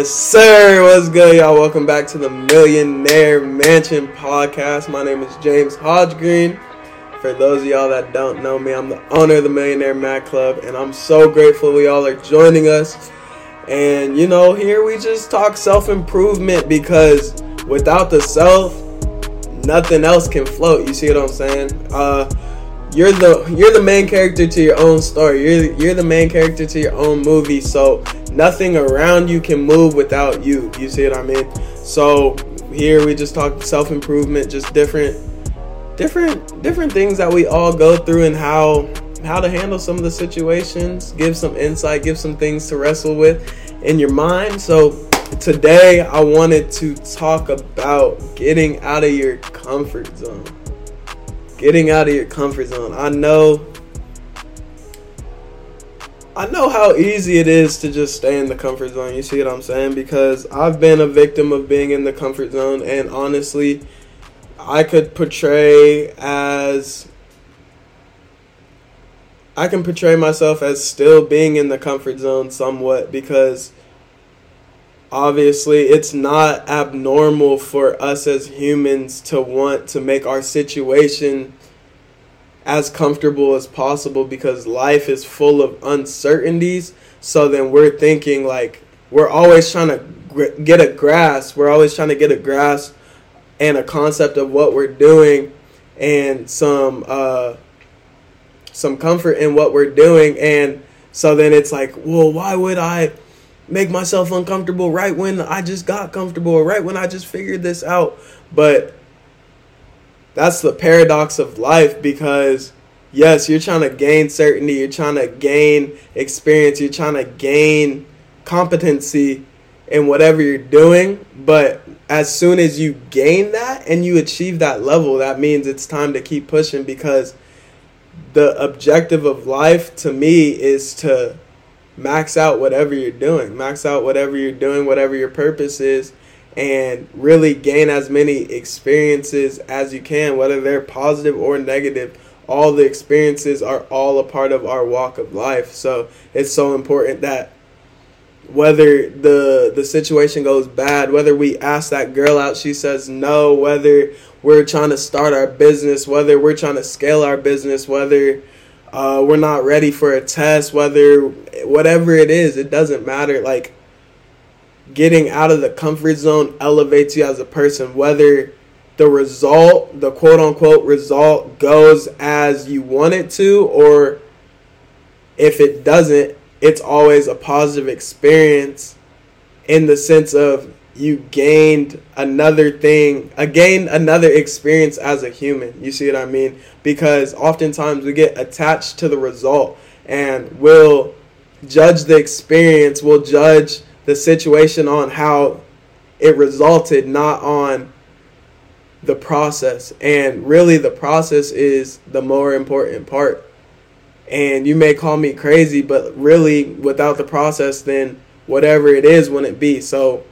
Yes, sir. What's good, y'all? Welcome back to the Millionaire Mansion podcast. My name is James Hodggreen. For those of y'all that don't know me, I'm the owner of the Millionaire Mac Club, and I'm so grateful we all are joining us. And you know, here we just talk self improvement because without the self, nothing else can float. You see what I'm saying? Uh, you're the you're the main character to your own story. You're you're the main character to your own movie. So nothing around you can move without you. You see what I mean? So here we just talk self improvement, just different different different things that we all go through and how how to handle some of the situations, give some insight, give some things to wrestle with in your mind. So today I wanted to talk about getting out of your comfort zone. Getting out of your comfort zone. I know I know how easy it is to just stay in the comfort zone. You see what I'm saying? Because I've been a victim of being in the comfort zone, and honestly, I could portray as. I can portray myself as still being in the comfort zone somewhat because obviously it's not abnormal for us as humans to want to make our situation as comfortable as possible because life is full of uncertainties. So then we're thinking like we're always trying to get a grasp. We're always trying to get a grasp and a concept of what we're doing and some uh, some comfort in what we're doing. And so then it's like, well, why would I make myself uncomfortable right when I just got comfortable right when I just figured this out? But that's the paradox of life because yes, you're trying to gain certainty, you're trying to gain experience, you're trying to gain competency in whatever you're doing, but as soon as you gain that and you achieve that level, that means it's time to keep pushing because the objective of life to me is to max out whatever you're doing, max out whatever you're doing, whatever your purpose is, and really gain as many experiences as you can, whether they're positive or negative. All the experiences are all a part of our walk of life. So it's so important that whether the the situation goes bad, whether we ask that girl out, she says no, whether we're trying to start our business, whether we're trying to scale our business, whether uh, we're not ready for a test, whether whatever it is, it doesn't matter. Like getting out of the comfort zone elevates you as a person, whether the result, the quote unquote result, goes as you want it to, or if it doesn't, it's always a positive experience in the sense of you gained another thing, uh, again, another experience as a human. You see what I mean? Because oftentimes we get attached to the result and we'll judge the experience, we'll judge the situation on how it resulted, not on the process. And really, the process is the more important part. And you may call me crazy, but really, without the process, then whatever it is wouldn't be. So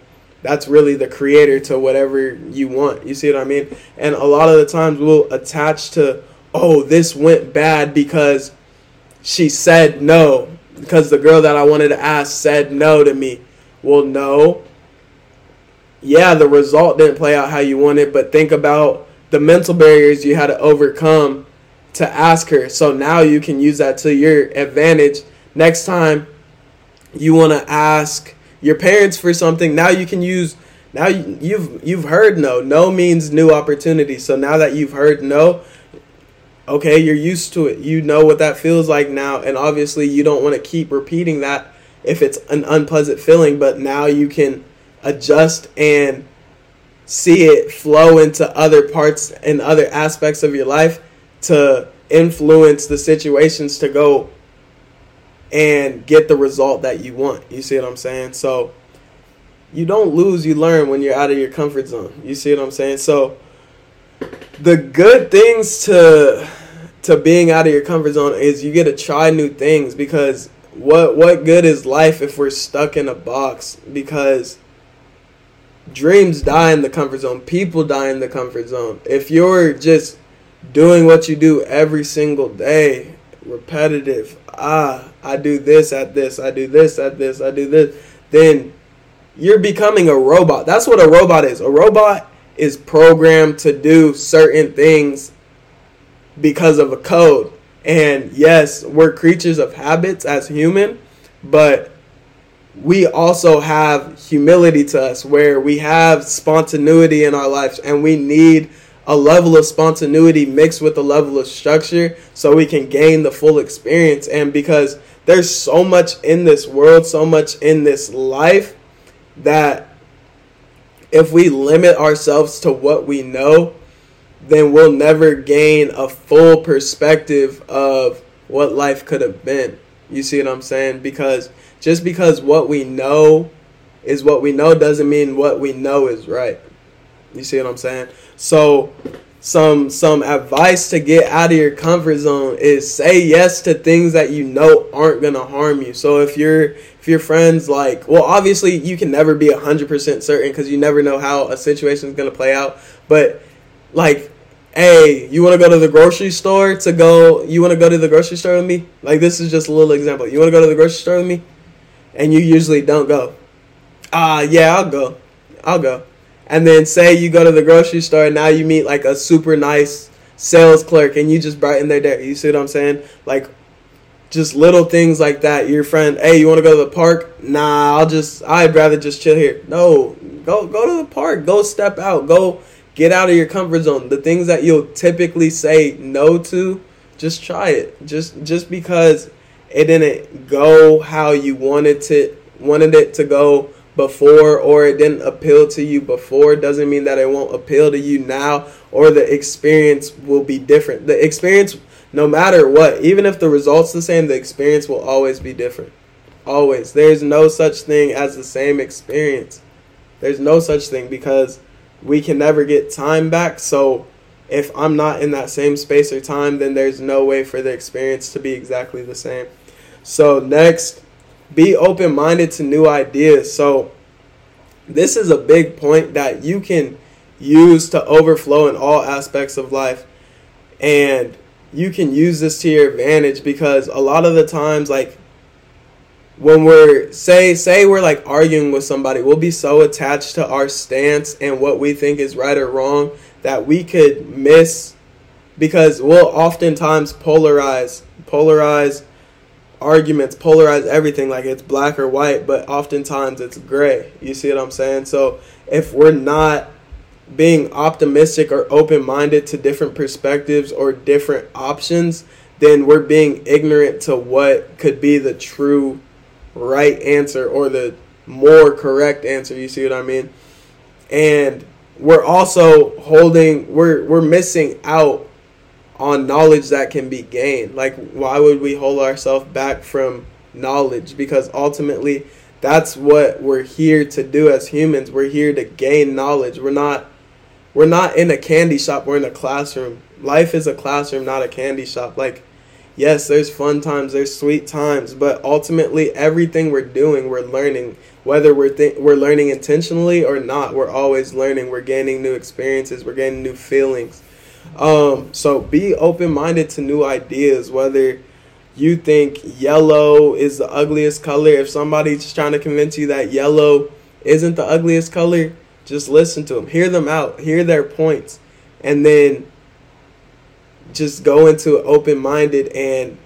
that's really the creator to whatever you want. You see what I mean? And a lot of the times we'll attach to, oh, this went bad because she said no. Because the girl that I wanted to ask said no to me. Well, no. Yeah, the result didn't play out how you wanted, but think about the mental barriers you had to overcome to ask her. So now you can use that to your advantage. Next time you want to ask your parents for something, now you can use now you've you've heard no. No means new opportunity. So now that you've heard no, okay, you're used to it. You know what that feels like now, and obviously you don't want to keep repeating that if it's an unpleasant feeling, but now you can adjust and see it flow into other parts and other aspects of your life to influence the situations to go and get the result that you want. You see what I'm saying? So you don't lose, you learn when you're out of your comfort zone. You see what I'm saying? So the good things to to being out of your comfort zone is you get to try new things because what what good is life if we're stuck in a box because dreams die in the comfort zone people die in the comfort zone if you're just doing what you do every single day repetitive ah i do this at this i do this at this i do this then you're becoming a robot. That's what a robot is. A robot is programmed to do certain things because of a code. And yes, we're creatures of habits as human, but we also have humility to us where we have spontaneity in our lives and we need a level of spontaneity mixed with a level of structure so we can gain the full experience. And because there's so much in this world so much in this life that if we limit ourselves to what we know then we'll never gain a full perspective of what life could have been you see what i'm saying because just because what we know is what we know doesn't mean what we know is right. You see what I'm saying? So some some advice to get out of your comfort zone is say yes to things that you know aren't gonna harm you. So if you're if your friends like well obviously you can never be hundred percent certain because you never know how a situation is gonna play out. But like hey, you want to go to the grocery store to go, you want to go to the grocery store with me? Like, this is just a little example. You want to go to the grocery store with me? and you usually don't go. Ah, uh, yeah, I'll go. I'll go. And then say you go to the grocery store and now you meet like a super nice sales clerk and you just brighten their day. You see what I'm saying? Like just little things like that. Your friend, hey, you want to go to the park? Nah, I'll just I'd rather just chill here. No, go go to the park. Go step out. Go get out of your comfort zone. The things that you'll typically say no to, just try it. Just just because it didn't go how you wanted to wanted it to go before or it didn't appeal to you before doesn't mean that it won't appeal to you now or the experience will be different. The experience no matter what, even if the result's the same, the experience will always be different. Always. There's no such thing as the same experience. There's no such thing because we can never get time back. So if I'm not in that same space or time, then there's no way for the experience to be exactly the same. So, next, be open minded to new ideas. So, this is a big point that you can use to overflow in all aspects of life. And you can use this to your advantage because a lot of the times, like, when we're say say we're like arguing with somebody we'll be so attached to our stance and what we think is right or wrong that we could miss because we'll oftentimes polarize polarize arguments polarize everything like it's black or white but oftentimes it's gray. You see what i'm saying? So if we're not being optimistic or open-minded to different perspectives or different options then we're being ignorant to what could be the true right answer or the more correct answer you see what i mean? And we're also holding we're we're missing out on knowledge that can be gained. Like why would we hold ourselves back from knowledge? Because ultimately that's what we're here to do as humans. We're here to gain knowledge. We're not we're not in a candy shop. We're in a classroom. Life is a classroom not a candy shop. Like yes there's fun times there's sweet times but ultimately everything we're doing we're learning whether we're th- we're learning intentionally or not, we're always learning. We're gaining new experiences. We're gaining new feelings. Um, so be open minded to new ideas. Whether you think yellow is the ugliest color, if somebody's trying to convince you that yellow isn't the ugliest color, just listen to them, hear them out, hear their points, and then just go into open minded and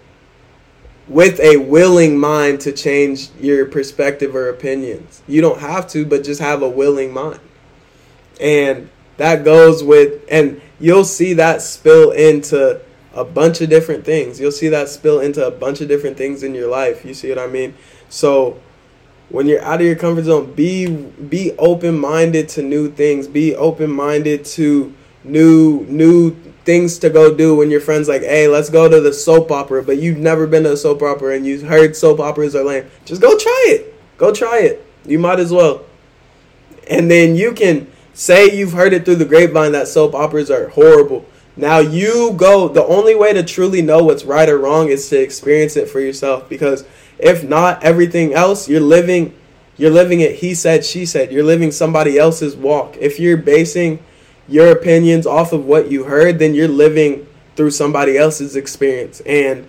with a willing mind to change your perspective or opinions. You don't have to, but just have a willing mind. And that goes with, and you'll see that spill into a bunch of different things. You'll see that spill into a bunch of different things in your life. You see what I mean? So when you're out of your comfort zone, be be open minded to new things. Be open minded to new new things to go do when your friends like, hey, let's go to the soap opera, but you've never been to a soap opera and you've heard soap operas are lame. Just go try it. Go try it. You might as well. And then you can say you've heard it through the grapevine that soap operas are horrible. Now you go. The only way to truly know what's right or wrong is to experience it for yourself. Because if not, everything else you're living, you're living it. He said, she said. You're living somebody else's walk. If you're basing your opinions off of what you heard, then you're living through somebody else's experience. And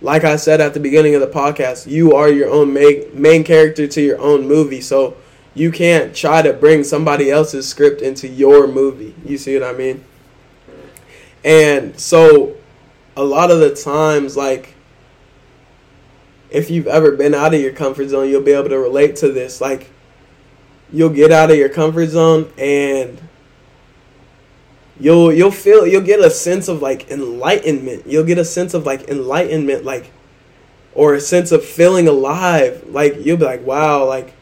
like I said at the beginning of the podcast, you are your own main, main character to your own movie. So you can't try to bring somebody else's script into your movie. You see what I mean? And so a lot of the times like if you've ever been out of your comfort zone, you'll be able to relate to this. Like you'll get out of your comfort zone and you'll you'll feel you'll get a sense of like enlightenment. You'll get a sense of like enlightenment like or a sense of feeling alive. Like you'll be like, "Wow, like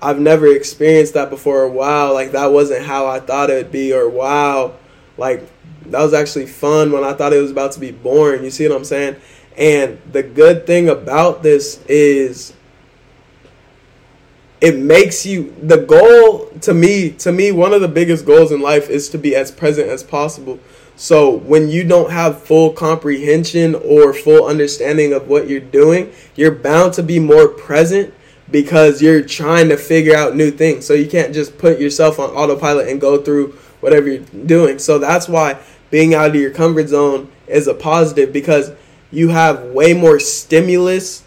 I've never experienced that before." Or, "Wow, like that wasn't how I thought it would be." Or, "Wow, like that was actually fun when I thought it was about to be boring." You see what I'm saying? And the good thing about this is it makes you the goal to me to me one of the biggest goals in life is to be as present as possible. So when you don't have full comprehension or full understanding of what you're doing you're bound to be more present because you're trying to figure out new things. So you can't just put yourself on autopilot and go through whatever you're doing. So that's why being out of your comfort zone is a positive because you have way more stimulus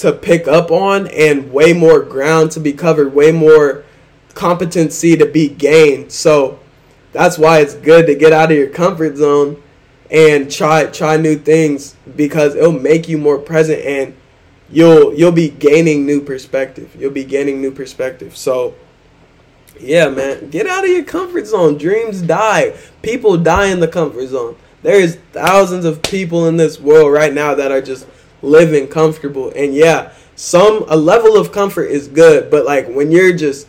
to pick up on and way more ground to be covered, way more competency to be gained. So that's why it's good to get out of your comfort zone and try try new things because it'll make you more present and you'll you'll be gaining new perspective. You'll be gaining new perspective. So yeah, man, get out of your comfort zone. Dreams die. People die in the comfort zone. There is thousands of people in this world right now that are just living comfortable. And yeah, some a level of comfort is good, but like when you're just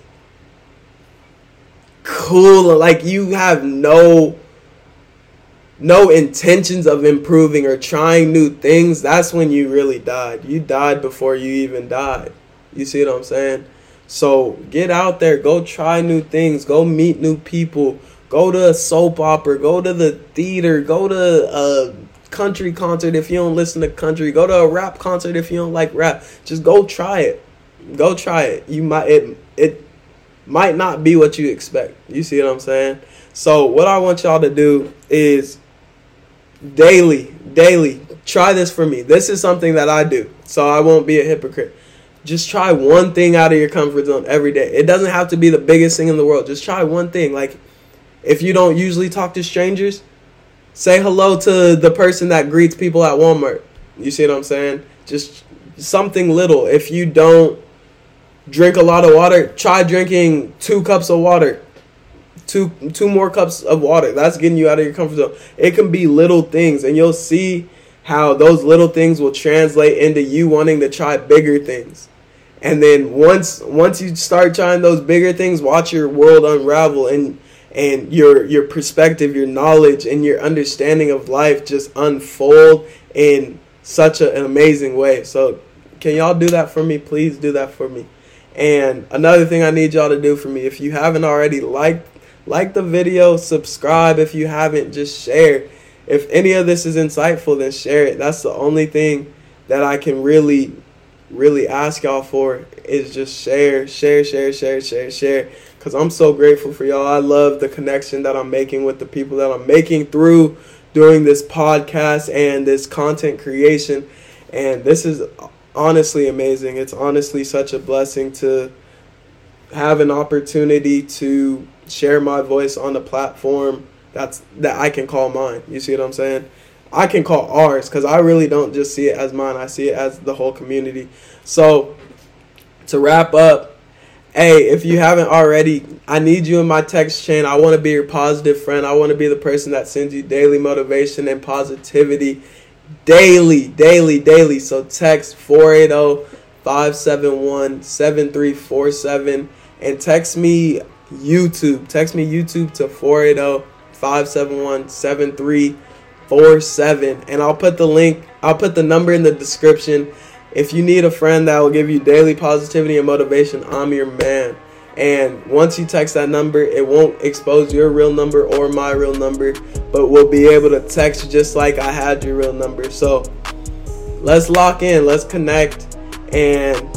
cool, like you have no no intentions of improving or trying new things, that's when you really died. You died before you even died. You see what I'm saying? So get out there, go try new things, go meet new people, go to a soap opera, go to the theater, go to a country concert if you don't listen to country. Go to a rap concert if you don't like rap. Just go try it. Go try it. You might it it might not be what you expect. You see what I'm saying? So what I want y'all to do is daily, daily try this for me. This is something that I do. So I won't be a hypocrite. Just try one thing out of your comfort zone every day. It doesn't have to be the biggest thing in the world. Just try one thing. Like if you don't usually talk to strangers, Say hello to the person that greets people at Walmart. You see what I'm saying? Just something little. If you don't drink a lot of water, try drinking two cups of water. Two two more cups of water. That's getting you out of your comfort zone. It can be little things and you'll see how those little things will translate into you wanting to try bigger things. And then once once you start trying those bigger things, watch your world unravel and and your your perspective, your knowledge, and your understanding of life just unfold in such a, an amazing way. So, can y'all do that for me? Please do that for me. And another thing I need y'all to do for me, if you haven't already, like like the video, subscribe. If you haven't, just share. If any of this is insightful, then share it. That's the only thing that I can really, really ask y'all for is just share, share, share, share, share, share because I'm so grateful for y'all. I love the connection that I'm making with the people that I'm making through doing this podcast and this content creation. And this is honestly amazing. It's honestly such a blessing to have an opportunity to share my voice on a platform that's that I can call mine. You see what I'm saying? I can call ours because I really don't just see it as mine. I see it as the whole community. So to wrap up, Hey, if you haven't already, I need you in my text chain. I want to be your positive friend. I want to be the person that sends you daily motivation and positivity daily, daily, daily. So text 480 571 7347 and text me YouTube. Text me YouTube to 480 571 7347 and I'll put the link, I'll put the number in the description. If you need a friend that will give you daily positivity and motivation, I'm your man. And once you text that number, it won't expose your real number or my real number, but we'll be able to text just like I had your real number. So let's lock in, let's connect. And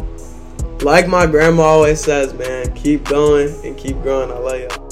like my grandma always says, man, keep going and keep growing. I love you.